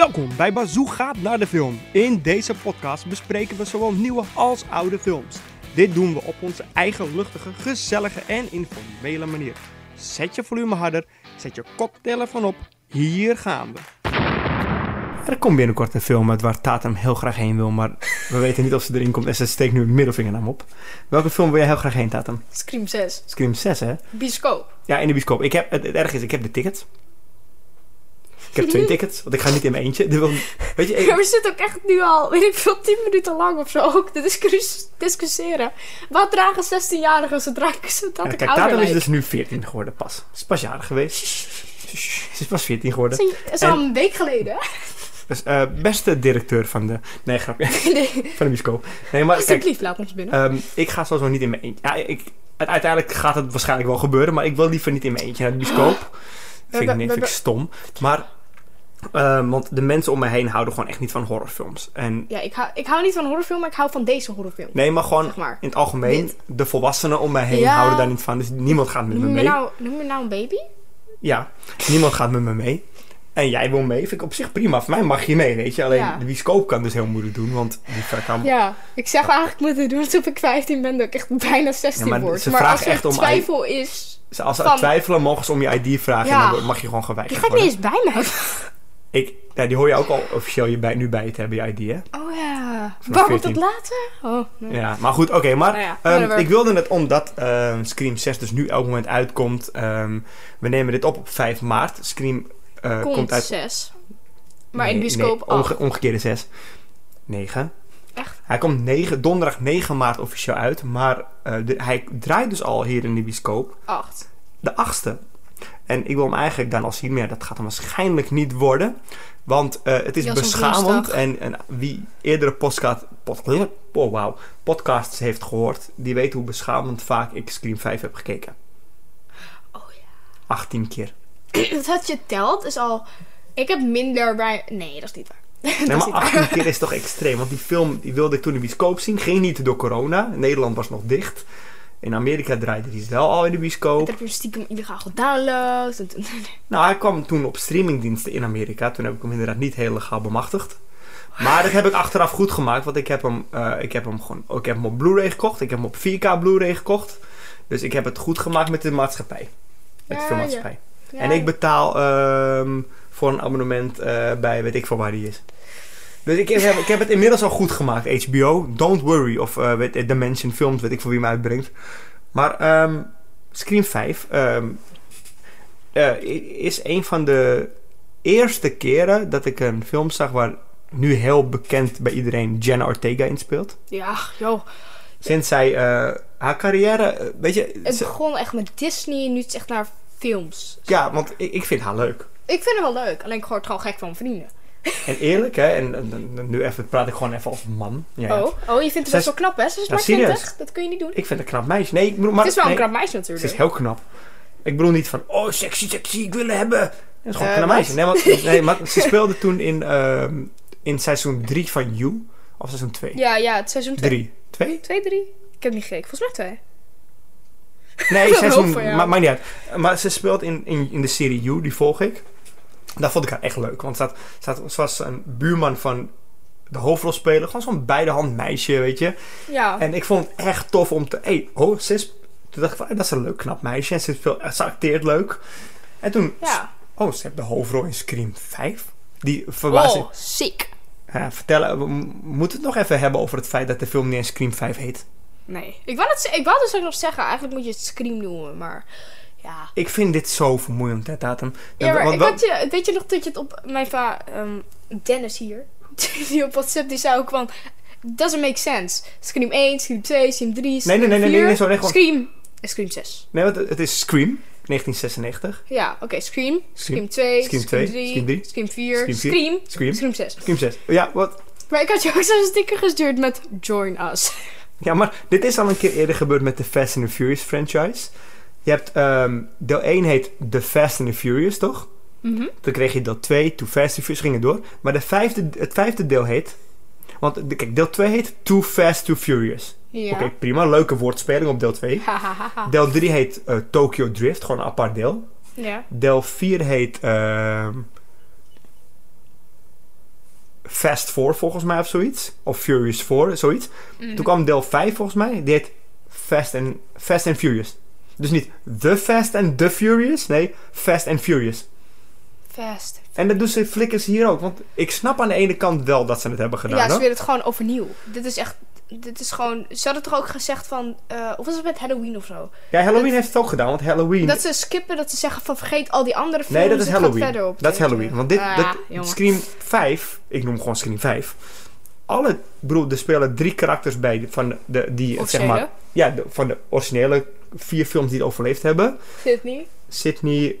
Welkom bij Bazoo gaat naar de film. In deze podcast bespreken we zowel nieuwe als oude films. Dit doen we op onze eigen luchtige, gezellige en informele manier. Zet je volume harder, zet je koptelefoon op. Hier gaan we. Er komt binnenkort een film uit waar Tatum heel graag heen wil, maar we weten niet of ze erin komt en ze steekt nu een middelvinger naar hem op. Welke film wil jij heel graag heen, Tatum? Scream 6. Scream 6, hè? Bioscoop. Ja, in de bioscoop. Ik heb, het, het erg is, ik heb de tickets. Ik heb twee tickets, want ik ga niet in mijn eentje. Weet je, ik- Ja, we zitten ook echt nu al, weet ik veel, 10 minuten lang of zo ook te discus- discussiëren. Wat dragen 16-jarigen zodra ik, zodat Ja, ik kijk, Tatum is dus nu 14 geworden pas. Ze is pas jarig geweest. Ze is pas 14 geworden. Dat is- Dat al een week geleden. Dus eh, beste directeur van de... Nee, grapje. nee, Van de bioscoop. Nee, maar kijk, alsjeblieft, laat ons binnen. ehm, ik ga sowieso niet in mijn eentje. Ja, ik, uiteindelijk gaat het waarschijnlijk wel gebeuren, maar ik wil liever niet in mijn eentje naar de bioscoop. Vind ik, niet, vind ik stom. Maar, ehm, want de mensen om me heen houden gewoon echt niet van horrorfilms. En ja, ik hou, ik hou niet van horrorfilm, maar ik hou van deze horrorfilm. nee, maar gewoon Zeg maar. in het algemeen, Dit. de volwassenen om me heen Ja. houden daar niet van. Dus niemand gaat met me Noem je, mee. nou, noem je nou een baby? Ja, niemand gaat met me mee. En jij wil mee, vind ik op zich prima. Voor mij mag je mee, weet je. Alleen Ja. de bioscoop kan dus heel moeilijk doen, want die ver kan... Ja, ik zeg eigenlijk moeten doen alsof ik 15 ben, dat ik echt bijna 16 Ja, maar word. ze maar als er echt om twijfel is, als ze Van- twijfelen, mogen ze om je ID vragen Ja. en dan mag je gewoon die geweigerd gaat niet worden. eens bij mij. Ik, ja, die hoor je ook al officieel je bij, nu bij je te hebben, je ID, hè? Oh ja. Vanaf Waar wordt 14. dat later? Oh, nee. Ja, maar goed, oké. maar Nou ja, ehm, ik wilde het omdat ehm, Scream 6 dus nu elk moment uitkomt. Ehm, we nemen dit op op 5 maart. Scream eh, komt, Komt uit... 6. Maar in Nee, bioscoop nee, omge- omgekeerde 6. 9. Echt? Hij komt 9, donderdag 9 maart officieel uit. Maar de- hij draait dus al hier in de bioscoop. 8. De 8e. En ik wil hem eigenlijk dan al zien, maar dat gaat hem waarschijnlijk niet worden. Want eh, het is beschamend. En, en wie eerdere podcast, pod, oh, wauw, podcasts heeft gehoord, die weet hoe beschamend vaak ik Scream 5 heb gekeken. Oh ja. 18 keer. Dat je telt is al... Ik heb minder bij... Nee, dat is niet waar. Nee, maar niet waar. 18 keer is toch extreem. Want die film die wilde ik toen in de bioscoop zien. Ging niet door corona. Nederland was nog dicht. In Amerika draaide die wel al in de bioscoop. Dat heb je stiekem illegaal gedownload. Nou, hij kwam toen op streamingdiensten in Amerika. Toen heb ik hem inderdaad niet heel legaal bemachtigd. Maar dat heb ik achteraf goed gemaakt. Want ik heb hem, eh, ik heb hem, gewoon, ik heb hem op Blu-ray gekocht. Ik heb hem op 4K Blu-ray gekocht. Dus ik heb het goed gemaakt met de maatschappij. Met de filmmaatschappij. Ja. En ik betaal ehm, voor een abonnement eh, bij weet ik veel waar die is. Dus ik heb, ik heb het inmiddels al goed gemaakt. HBO, Don't Worry. Of weet, Dimension Films, weet ik voor wie mij uitbrengt. Maar ehm Scream 5 ehm, eh, is een van de eerste keren dat ik een film zag waar nu heel bekend bij iedereen Jenna Ortega in speelt. Ja, joh. Sinds zij haar carrière, weet je... Het begon echt met Disney en nu is het echt naar films. ja, want ik, ik vind haar leuk. Ik vind het wel leuk. Alleen ik word gewoon gek van mijn vrienden. En eerlijk, hè, en, en- en nu even, praat ik gewoon even als man. Ja. Oh, oh, je vindt het best wel knap, hè? Ze is maar serieus. 20. Dat kun je niet doen. Ik vind het een knap meisje. Nee, ik bedoel, maar, het is wel nee, een knap meisje Ze natuurlijk. is heel knap. Ik bedoel niet van, oh, sexy, sexy, ik wil haar hebben. Het is gewoon Eh, een knap wat? meisje. Nee, want, nee, maar ze speelde toen in, ehm, in seizoen 3 van You. Of seizoen 2? Ja, ja, het seizoen 2. 3. 2? 2, 3? Ik heb niet gekeken. Volgens mij 2. Nee, seizoen, maar, maar niet uit. Maar ze speelt in, in, in de serie You, die volg ik. Daar vond ik haar echt leuk. Want ze, had, ze, was een buurman van de hoofdrolspeler. Gewoon zo'n beidehand meisje, weet je. Ja. En ik vond het echt tof om te... Hey, oh, ze is... Toen dacht ik van, dat is een leuk, knap meisje. En ze, speelt, ze acteert leuk. En toen... ja. Oh, ze heeft de hoofdrol in Scream 5. Die verbaasde... Oh, sick. Ja, vertellen, we moeten het nog even hebben over het feit dat de film niet eens Scream 5 heet. Nee. Ik wou, het, ik wou dus ook nog zeggen, eigenlijk moet je het Scream noemen, maar... Ja. Ik vind dit zo vermoeiend, hè, datum. Ja, maar ik had je, weet je nog dat je het op mijn va... ehm, Dennis hier, die op WhatsApp, die zei ook van... Doesn't make sense. Scream 1, Scream 2, Scream 3, Nee, Scream nee, nee, nee, 4, nee, zo, nee, gewoon- Scream... en Scream 6. Nee, want het is Scream, 1996. Ja, oké. Scream, Scream, Scream 2, Scream Scream 2, 3, Scream 3, Scream 4, Scream 4, Scream, Scream, Scream 6. Scream 6. Ja, wat? Maar ik had je ook zo'n sticker gestuurd met Join Us. Ja, maar dit is al een keer eerder gebeurd met de Fast and the Furious franchise. Je hebt, ehm, deel 1 heet The Fast and the Furious, toch? Mhm. Toen kreeg je deel 2, Too Fast and Furious, ging het door. Maar de vijfde, het vijfde deel heet... Want de- kijk, deel 2 heet Too Fast, Too Furious. Ja. Oké, prima. Leuke woordspeling op deel 2. Hahaha. Deel 3 heet eh, Tokyo Drift, gewoon een apart deel. ja. Deel 4 heet... ehm Fast 4 volgens mij of zoiets. Of Furious 4, zoiets. Mhm. Toen kwam deel 5 volgens mij. Die heet Fast and, Fast and Furious. Dus niet The Fast and The Furious. Nee, Fast and Furious. Fast. En dat doen ze flikkers hier ook. Want ik snap aan de ene kant wel dat ze het hebben gedaan. Ja, ze willen het gewoon overnieuw. Dit is echt... Dit is gewoon... Ze hadden toch ook gezegd van... eh, of was het met Halloween of zo? Ja, Halloween dat- heeft het ook gedaan. Want Halloween... Dat ze skippen, dat ze zeggen van vergeet al die andere films. Nee, dat is Halloween. Dat is. Halloween. Want dit, Ah. Scream 5, ik noem gewoon Scream 5. Alle, bedoel, er spelen drie karakters bij van de, die, zeg maar, ja, de- van de originele vier films die het overleefd hebben. Sydney. Sydney,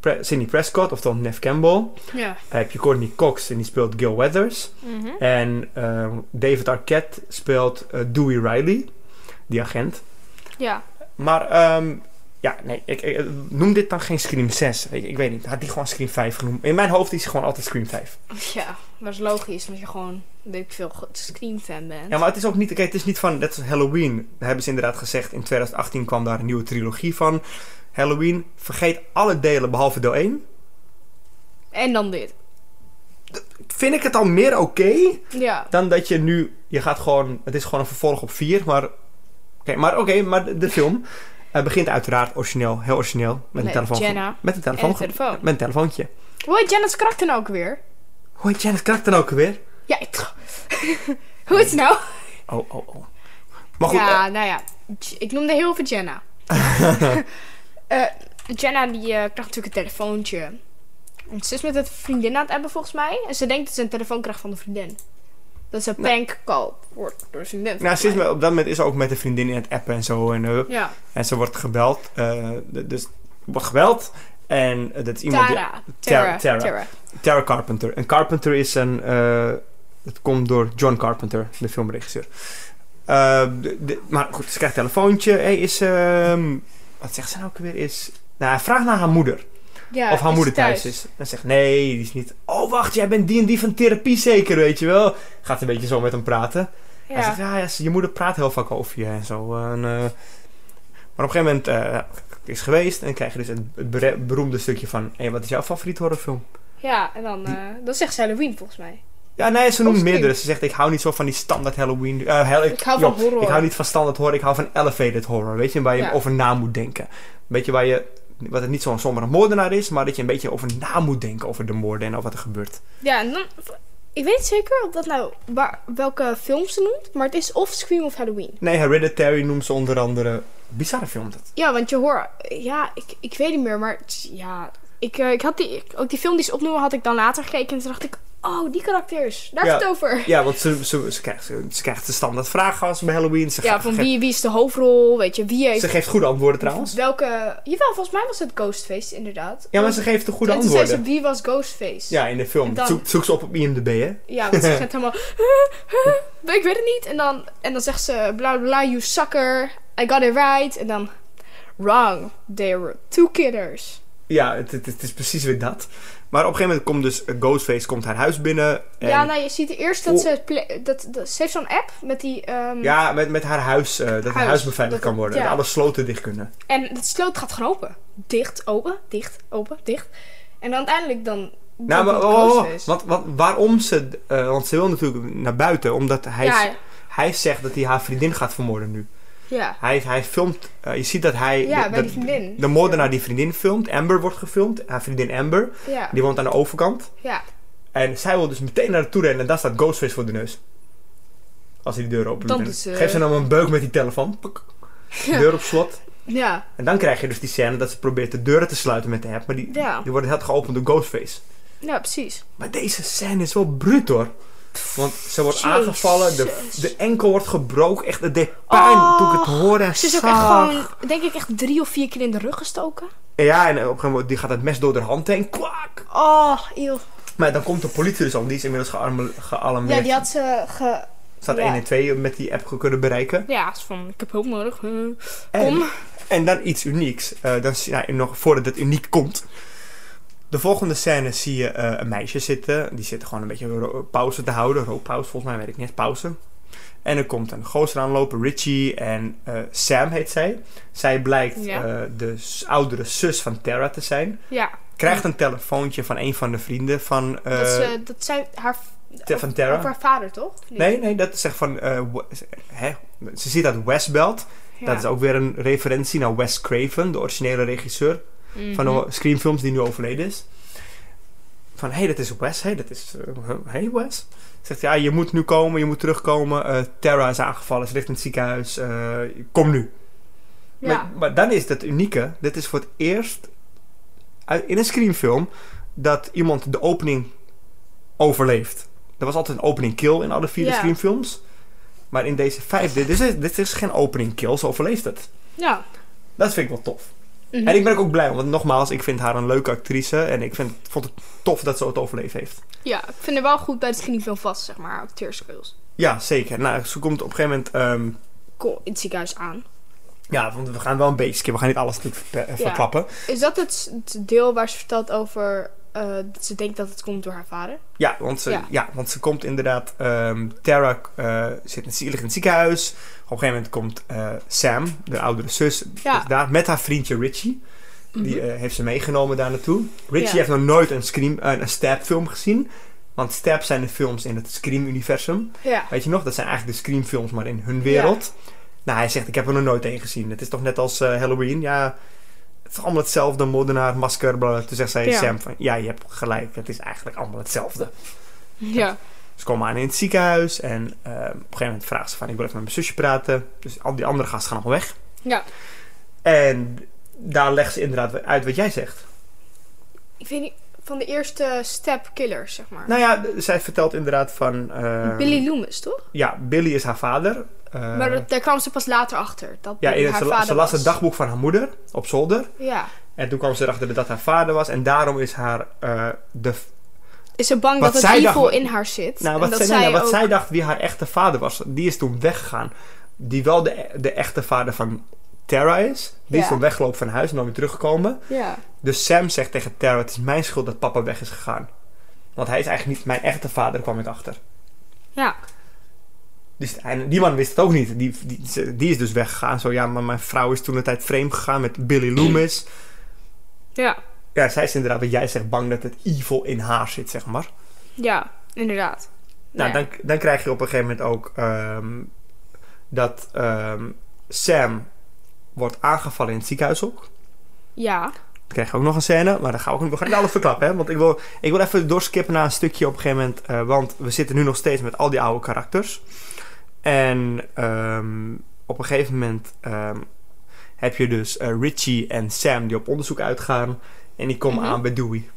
Pre- Sydney Prescott, oftewel Neve Campbell. Ja. Dan heb je Courtney Cox en die speelt Gil Weathers. Mhm. En eh, David Arquette speelt eh, Dewey Riley, die agent. Ja. Maar ehm, ja, nee, ik, ik- noem dit dan geen Scream 6. Ik, ik weet niet, had die gewoon Scream 5 genoemd. In mijn hoofd is het gewoon altijd Scream 5. Ja, maar dat is logisch, omdat je gewoon, weet ik veel, Scream-fan bent. Ja, maar het is ook niet, kijk, het is niet van, net als Halloween. Hebben ze inderdaad gezegd, in 2018 kwam daar een nieuwe trilogie van. Halloween, vergeet alle delen behalve deel 1. En dan dit. Vind ik het al meer oké Ja. dan dat je nu, je gaat gewoon, het is gewoon een vervolg op 4, maar... Oké, maar oké, maar de, de film eh, begint uiteraard origineel, heel origineel, met een Met telefoon. Jenna Met een en telefoon. een telefoon. Met een telefoontje. Hoe heet Janet's karakter nou ook weer? Hoe heet Janet Krak dan ook weer? Ja, ik... Hoe heet ze nou? Oh, oh, oh. Maar goed, ja, nou ja. Ik noemde heel veel Jenna. Eh, Jenna die eh, krijgt natuurlijk een telefoontje. Want ze is met een vriendin aan het hebben volgens mij. En ze denkt dat ze een telefoon krijgt van de vriendin. Dat ze prank call wordt door de vriendin. Nou, ze is met- op dat moment is ze ook met een vriendin in het appen en zo. En, eh, Ja, en ze wordt gebeld. eh, dus wordt gebeld. En eh, dat is iemand die... Tara. Tara, Tara. Tara. Tara. Tara Carpenter. En Carpenter is een... het komt door John Carpenter, de filmregisseur. Eh, de- de- maar goed, ze krijgt een telefoontje. Hey, is... ehm, wat zegt ze nou ook weer? Is... Nou, vraag naar haar moeder. Ja, of haar is moeder thuis is. En zegt, nee, die is niet... Oh, wacht, jij bent die en die van therapie zeker, weet je wel. Gaat een beetje zo met hem praten. Hij zegt, Ja. ja, je moeder praat heel vaak over je en zo. En, eh, maar op een gegeven moment eh, is geweest en krijg je dus het, beroemde stukje van... Hé, wat is jouw favoriete horrorfilm? ja, en dan, eh dan zegt ze Halloween volgens mij. Ja, nee, ze noemt meerdere. Ze zegt, ik hou niet zo van die standaard Halloween... eh, hel- Ik hou van horror. Ik hou niet van standaard horror, ik hou van elevated horror. Weet je, waar je Ja. over na moet denken. Weet je, waar je... Wat het niet zo'n sombere moordenaar is, maar dat je een beetje over na moet denken over de moorden en over wat er gebeurt. Ja, en dan... Ik weet zeker of dat nou waar, welke film ze noemt, maar het is of Scream of Halloween. Nee, Hereditary noemt ze onder andere... Bizarre film dat. Ja, want je hoort... Ja, ik, ik weet niet meer, maar ja... Ik, eh, ik had die, ook die film die ze opnoemen, had ik dan later gekeken en toen dacht ik... Oh, die karakters, daar Ja. heeft het over. Ja, want ze, ze, ze, krijgt, ze, krijgt de standaard vragen als bij Halloween. Ze, Ja, van wie, wie is de hoofdrol, weet je, wie heeft... ze geeft goede antwoorden trouwens. Welke... Jawel, volgens mij was het Ghostface, inderdaad. Ja, maar ze geeft de goede en antwoorden. ze, wie was Ghostface? Ja, in de film. En dan- Zoek, zoek ze op op IMDb, hè? Ja, want ze gaat helemaal... ik weet het niet. En dan, en dan zegt ze, bla bla bla, you sucker. I got it right. En dan, wrong. There were two killers. Ja, het, het, het is precies weer dat. Maar op een gegeven moment komt dus Ghostface komt haar huis binnen. En Ja, nou, je ziet eerst dat ze... Dat, dat, ze heeft zo'n app met die... ehm, ja, met, met haar huis, eh, dat het Huis. huis beveiligd Dat- kan worden. ja. Dat alle sloten dicht kunnen. En het sloot gaat gewoon open. Dicht, open, dicht, open, dicht. En dan uiteindelijk dan... Nou, maar oh, oh, want waarom ze... eh, want ze wil natuurlijk naar buiten, omdat hij, Ja, hij zegt dat hij haar vriendin gaat vermoorden nu. Ja. Hij, hij filmt... eh, je ziet dat hij... Ja, de, bij die vriendin. De moordenaar die vriendin filmt. Amber wordt gefilmd. Haar vriendin Amber. Ja, Die woont aan de overkant. ja. En zij wil dus meteen naar toe rennen. En daar staat Ghostface voor de neus. Als hij de deur open Dan ze- Geeft ze dan een beuk met die telefoon. Deur op slot. Ja, En dan krijg je dus die scène dat ze probeert de deuren te sluiten met de app. Maar die, ja. die worden heel geopend door Ghostface. Ja, precies. Maar deze scène is wel bruut hoor. Want ze wordt Jezus. aangevallen. De, de enkel wordt gebroken. Echt, het deed pijn Oh. toen ik het hoorde en Ze is ook echt gewoon, denk ik, echt drie of vier keer in de rug gestoken. Ja, en op een gegeven moment die gaat het mes door de hand heen. Kwak! Oh, eeuw. Maar dan komt de politie dus al. Die is inmiddels gealarmeerd. Ja, die had ze ge... Staat ja. 1 en 2 met die app kunnen bereiken. Ja, is van, ik heb hulp nodig. En, Kom. en dan iets unieks. Eh, dan, nou, nog voordat het uniek komt. De volgende scène zie je eh, een meisje zitten. Die zit gewoon een beetje pauze te houden. Rookpauze volgens mij, weet ik niet. Pauze. En er komt een gozer aanlopen, Richie. En eh, Sam heet zij. Zij blijkt Ja. eh, de oudere zus van Tara te zijn. Ja, Krijgt een telefoontje van een van de vrienden van... dat, ze, dat zij, haar Te- van Tara. Haar vader, toch? Nee, nee, dat is echt van... hè? Ze ziet uit Westbelt. Ja. Dat is ook weer een referentie naar Wes Craven, de originele regisseur van Mhm. de Screamfilms die nu overleden is. Van, hé, hey, dat is Wes, hé, hey, dat is... Hé, hey, Wes? Zegt, ja, je moet nu komen, je moet terugkomen. eh Tara is aangevallen, ze ligt in het ziekenhuis. eh, kom nu. Ja. Maar, maar dan is het unieke. Dit is voor het eerst in een Screamfilm dat iemand de opening overleeft. Er was altijd een opening kill in alle vier Ja. Screamfilms. Maar in deze vijfde, dit is, dit is geen opening kill, ze overleeft het. ja. Dat vind ik wel tof. Mhm. En ik ben ook blij, want nogmaals, ik vind haar een leuke actrice. En ik vind, vond het tof dat ze het overleefd heeft. Ja, ik vind het wel goed bij de screenfilm vast, zeg maar, acteurskills. Ja, zeker. Nou, ze komt op een gegeven moment... ehm, Cool, in het ziekenhuis aan. ja, want we gaan wel een beetje... We gaan niet alles natuurlijk ver- Ja. verklappen. Is dat het, het deel waar ze vertelt over eh, ze denkt dat het komt door haar vader? Ja, want ze, ja. Ja. want ze komt inderdaad... ehm Tara eh, zit in, ligt in het ziekenhuis. Op een gegeven moment komt eh, Sam, de oudere zus, Ja. is daar met haar vriendje Richie. Die Mhm. heeft ze meegenomen daar naartoe. Richie Ja. heeft nog nooit een, scream, een Stab-film gezien. Want Stab zijn de films in het Scream-universum. Weet je nog? Dat zijn eigenlijk de Scream-films, maar in hun wereld. Nou, hij zegt, ik heb er nog nooit een gezien. Het is toch net als Halloween? Ja, het is allemaal hetzelfde. Moordenaar, masker, bla. Toen zegt zij Ja. Sam van, ja, je hebt gelijk. Het is eigenlijk allemaal hetzelfde. Ja. Ze komen aan in het ziekenhuis. En eh, op een gegeven moment vraagt ze van, ik wil even met mijn zusje praten. Dus al die andere gasten gaan allemaal weg. Ja. En daar legt ze inderdaad uit wat jij zegt. Ik weet niet, van de eerste step killers, zeg maar. Nou ja, zij vertelt inderdaad van... eh, Billy Loomis, toch? Ja, Billy is haar vader. Eh, maar daar kwam ze pas later achter. Dat ja, haar ze, vader ze las was. het dagboek van haar moeder op zolder. Ja. En toen kwam ze erachter dat haar vader was. En daarom is haar... eh, de, Is ze bang dat het evil dacht- in haar zit? nou, en wat, dat zij, nee, wat ook... zij dacht wie haar echte vader was, die is toen weggegaan. Die wel de, de echte vader van Tara is. Die is toen weggelopen van huis en dan weer teruggekomen. Ja. Dus Sam zegt tegen Tara, het is mijn schuld dat papa weg is gegaan. Want hij is eigenlijk niet mijn echte vader, kwam ik achter. Ja. Dus, en die man wist het ook niet. Die, die, die is dus weggegaan. Zo ja, maar mijn vrouw is toen een tijd vreemd gegaan met Billy Loomis. Ja. Ja, zij is inderdaad, wat jij zegt, bang dat het evil in haar zit, zeg maar. Ja, inderdaad. Nou, Nee. dan, dan krijg je op een gegeven moment ook ehm, dat ehm, Sam wordt aangevallen in het ziekenhuis ook. Ja. Dan krijg je ook nog een scène, maar dan gaan we ook we gaan niet alles verklappen, hè? Want ik wil, ik wil even doorskippen naar een stukje op een gegeven moment, eh, want we zitten nu nog steeds met al die oude karakters. En ehm, op een gegeven moment ehm, heb je dus eh, Richie en Sam die op onderzoek uitgaan en die komen Mhm. aan bij Dewey.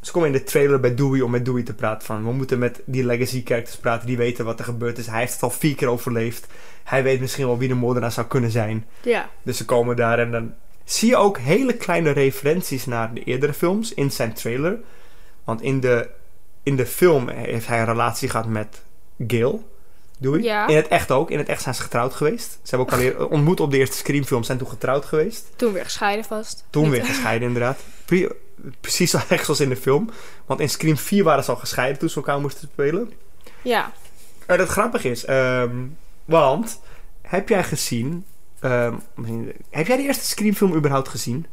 Ze komen in de trailer bij Dewey om met Dewey te praten van we moeten met die legacy characters praten die weten wat er gebeurd is. Hij heeft het al vier keer overleefd. Hij weet misschien wel wie de moordenaar zou kunnen zijn. Ja. Dus ze komen daar en dan zie je ook hele kleine referenties naar de eerdere films in zijn trailer. Want in de, in de film heeft hij een relatie gehad met Gail. Dewey. Ja. In het echt ook. In het echt zijn ze getrouwd geweest. Ze hebben elkaar leer- ontmoet op de eerste Scream-film. Zijn toen getrouwd geweest. Toen weer gescheiden vast. Toen Niet- weer gescheiden inderdaad. Pre- precies echt zoals in de film. Want in Scream 4 waren ze al gescheiden toen ze elkaar moesten spelen. Ja. En dat grappig is, ehm, want heb jij gezien, ehm, heb jij de eerste Scream-film überhaupt gezien?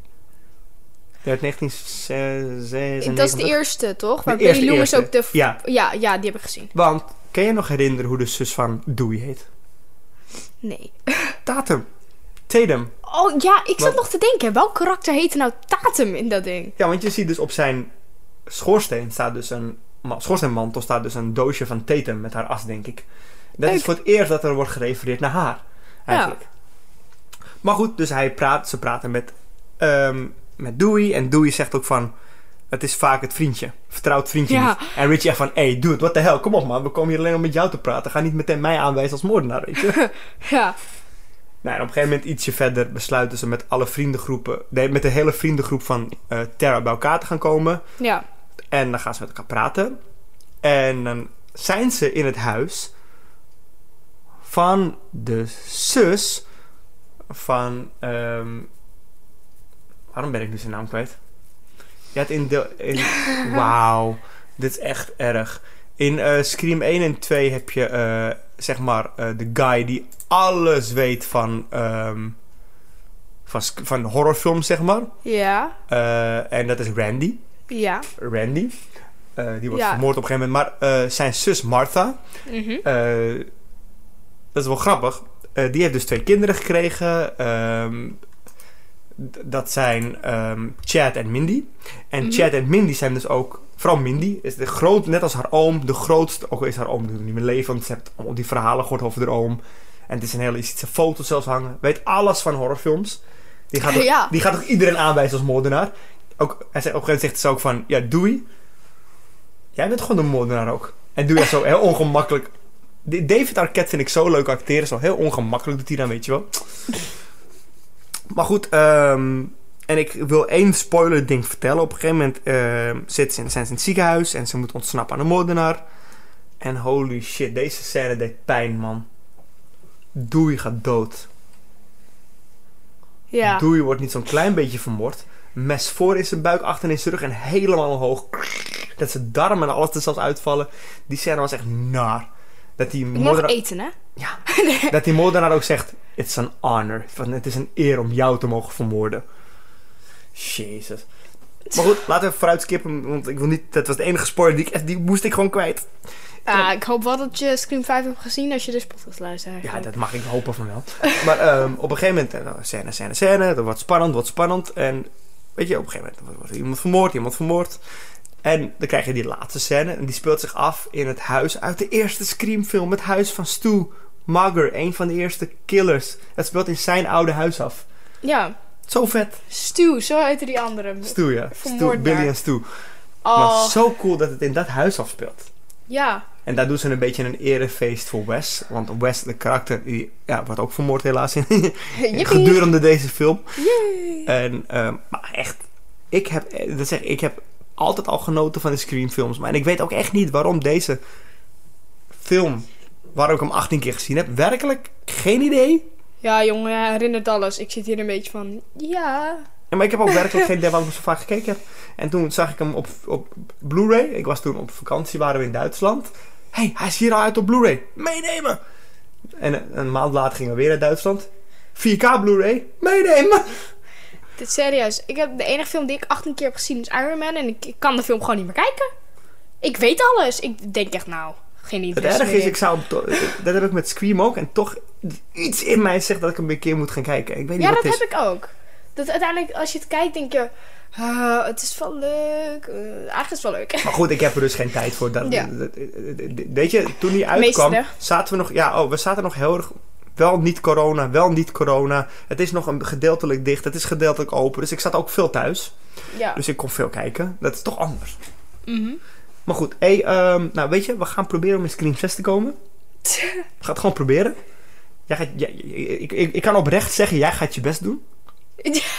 Uit 1996. Dat is de eerste, toch? Waar Billy Loomis ook de... ja. Ja, die heb ik gezien. Want, kan je nog herinneren hoe de zus van Dewey heet? Nee. Tatum. Tatum. Oh ja, ik zat nog te denken. Welk karakter heette nou Tatum in dat ding? Ja, want je ziet dus op zijn schoorsteen staat dus een... ma- Schoorsteenmantel staat dus een doosje van Tatum met haar as, denk ik. Dat is voor het eerst dat er wordt gerefereerd naar haar. Eigenlijk. Maar goed, dus hij praat, ze praten met, ehm, met Dewey. En Dewey zegt ook van... Het is vaak het vriendje. Vertrouwd vriendje Ja. niet. En Richie echt van... Hey, dude, what the hell? Kom op man. We komen hier alleen om met jou te praten. Ga niet meteen mij aanwijzen als moordenaar, weet je. Ja. nou, en op een gegeven moment ietsje verder besluiten ze met alle vriendengroepen... Nee, met de hele vriendengroep van eh Terra bij elkaar te gaan komen. Ja. En dan gaan ze met elkaar praten. En dan zijn ze in het huis van de zus van. ehm, waarom ben ik nu zijn naam kwijt? Je had in de. In, Wauw, dit is echt erg. In eh, Scream 1 en 2 heb je eh, zeg maar eh, de guy die alles weet van. ehm, van, van horrorfilms, zeg maar. Ja. En dat is Randy. Ja. Randy. Die wordt Ja. vermoord op een gegeven moment. Maar zijn zus Martha, Mhm. dat is wel grappig. Die heeft dus twee kinderen gekregen. Dat zijn ehm, Chad en Mindy. En Mhm. Chad en Mindy zijn dus ook... Vooral Mindy is de groot, net als haar oom, de grootste... Ook al is haar oom natuurlijk niet meer leven, want ze heeft allemaal die verhalen gehoord over haar oom. En het is een hele... Je ziet zijn foto's zelfs hangen. Weet alles van horrorfilms. Die gaat, ook, Ja. die gaat ook iedereen aanwijzen als moordenaar. Ook, hij zegt, op een gegeven moment zegt ze ook van... Ja, Dewey, jij bent gewoon de moordenaar ook. En Dewey is zo heel ongemakkelijk... David Arquette vind ik zo leuk acteren. Zo heel ongemakkelijk doet hij dan, weet je wel. Maar goed, ehm, en ik wil één spoiler ding vertellen. Op een gegeven moment ehm, zitten ze in, zijn ze in het ziekenhuis en ze moeten ontsnappen aan de moordenaar. En holy shit, deze scène deed pijn, man. Dewey gaat dood. Ja. Dewey wordt niet zo'n klein beetje vermoord. Mes voor in zijn buik, achter in zijn rug en helemaal omhoog. Dat zijn darmen en alles er zelfs uitvallen. Die scène was echt naar. Dat die eten, hè? Ja, dat die moordenaar ook zegt: It's an honor. Van, het is een eer om jou te mogen vermoorden. Jezus. Maar goed, laten we vooruit skippen. Want ik wil niet. Dat was de enige spoiler die ik echt. Die moest ik gewoon kwijt. Ja, ik hoop wel dat je Scream 5 hebt gezien als je deze podcast luistert. Ja, eigenlijk. dat mag ik hopen van wel. Maar ehm, op een gegeven moment, eh, nou, scène, scène, scène. Dat wordt spannend, wordt spannend. En weet je, op een gegeven moment wordt, iemand vermoord, iemand vermoord. En dan krijg je die laatste scène. En die speelt zich af in het huis uit de eerste Scream-film. Het huis van Stu Mager, een van de eerste killers. Het speelt in zijn oude huis af. Ja. Zo vet. Stu, zo heette die andere. Stu, ja. Stu, Billy en Stu. Oh, Maar zo cool dat het in dat huis afspeelt. ja. En daar doen ze een beetje een erefeest voor Wes. Want Wes, de karakter, die ja, wordt ook vermoord helaas in, gedurende deze film. Yay. En, ehm, maar echt, ik heb, eh, dat zeg, ik, ik heb altijd al genoten van de Scream films. Maar en ik weet ook echt niet waarom deze film, waar ik hem 18 keer gezien heb, werkelijk geen idee. Ja, jongen, hij herinnert alles. Ik zit hier een beetje van, ja. Ja, maar ik heb ook werkelijk geen idee waarom ik zo vaak gekeken heb. En toen zag ik hem op, op Blu-ray. Ik was toen op vakantie, waren we in Duitsland. Hé, hey, hij is hier al uit op Blu-ray. Meenemen! En een, maand later gingen we weer naar Duitsland. 4K Blu-ray. Meenemen! Dit serieus. Ik heb de enige film die ik 18 keer heb gezien is Iron Man. En ik, ik kan de film gewoon niet meer kijken. Ik weet alles. Ik denk echt, nou, geen Het interesse erg is, ik zou dat heb ik met Scream ook. En toch iets in mij zegt dat ik hem een keer moet gaan kijken. Ik weet niet Ja, wat dat het is. heb ik ook. Dat uiteindelijk, als je het kijkt, denk je... ah, het is wel leuk. Eh, eigenlijk is het wel leuk. Maar goed, ik heb er dus geen tijd voor. Dat, Ja. weet je, toen die uitkwam, Meester. zaten we nog... Ja, oh, we zaten nog heel erg... Wel niet corona, wel niet corona. Het is nog een gedeeltelijk dicht, het is gedeeltelijk open. Dus ik zat ook veel thuis. Ja. Dus ik kon veel kijken. Dat is toch anders. Mhm. Maar goed, hey, ehm, nou weet je, we gaan proberen om in Scream 6 te komen. We gaan het gewoon proberen. Jij gaat, jij- ik, ik, ik kan oprecht zeggen, jij gaat je best doen.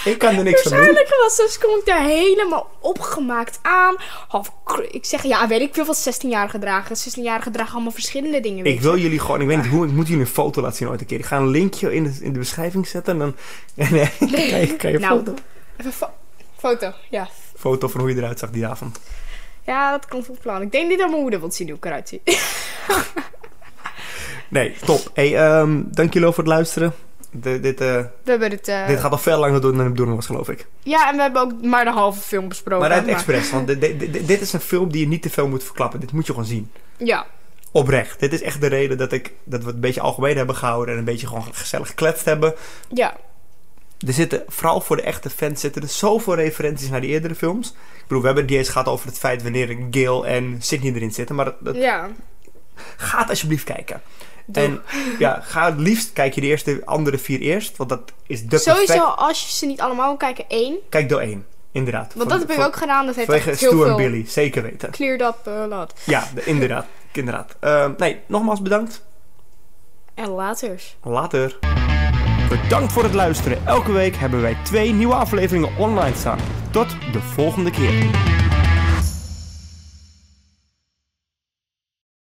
Ik kan er niks aan doen. Waarschijnlijk was dus kom ik daar helemaal opgemaakt aan. Half, ik zeg, ja, weet ik veel wat 16-jarigen dragen. 16-jarigen dragen allemaal verschillende dingen. Ik wil jullie gewoon, ik weet niet hoe, ik moet jullie een foto laten zien ooit een keer. Ik ga een linkje in de, in de beschrijving zetten en dan nee, kan je, kan je Nou. foto, Even fo- foto, ja. foto van hoe je eruit zag die avond. Ja, dat komt op plan. Ik denk niet dat mijn moeder wilt zien hoe ik eruit zie. Nee, top. Hey, ehm, dank jullie wel voor het luisteren. De, dit, eh, We hebben het... eh, dit gaat al veel langer door dan de bedoeling was, geloof ik. Ja, en we hebben ook maar de halve film besproken. Maar uit maar- expres, want dit, dit, dit- dit is een film die je niet te veel moet verklappen. Dit moet je gewoon zien. Ja. Oprecht. Dit is echt de reden dat, ik, dat we het een beetje algemeen hebben gehouden en een beetje gewoon gezellig gekletst hebben. Ja. Er zitten, vooral voor de echte fans, zitten er zoveel referenties naar die eerdere films. Ik bedoel, we hebben het niet eens gehad over het feit wanneer Gail en Sydney erin zitten. Maar dat, dat Ja. gaat alsjeblieft kijken. Doe. En ja, ga het liefst kijk je de eerste andere vier eerst. Want dat is de Sowieso, perfect... als je ze niet allemaal wil kijken, één. Kijk door één, inderdaad. Want dat heb ik ook gedaan. Dat heeft echt heel Stu en veel Billy, zeker weten. cleared up eh. Ja, de- inderdaad. inderdaad. Ehm, nee, nogmaals bedankt. En later. Later. Bedankt voor het luisteren. Elke week hebben wij twee nieuwe afleveringen online staan. Tot de volgende keer.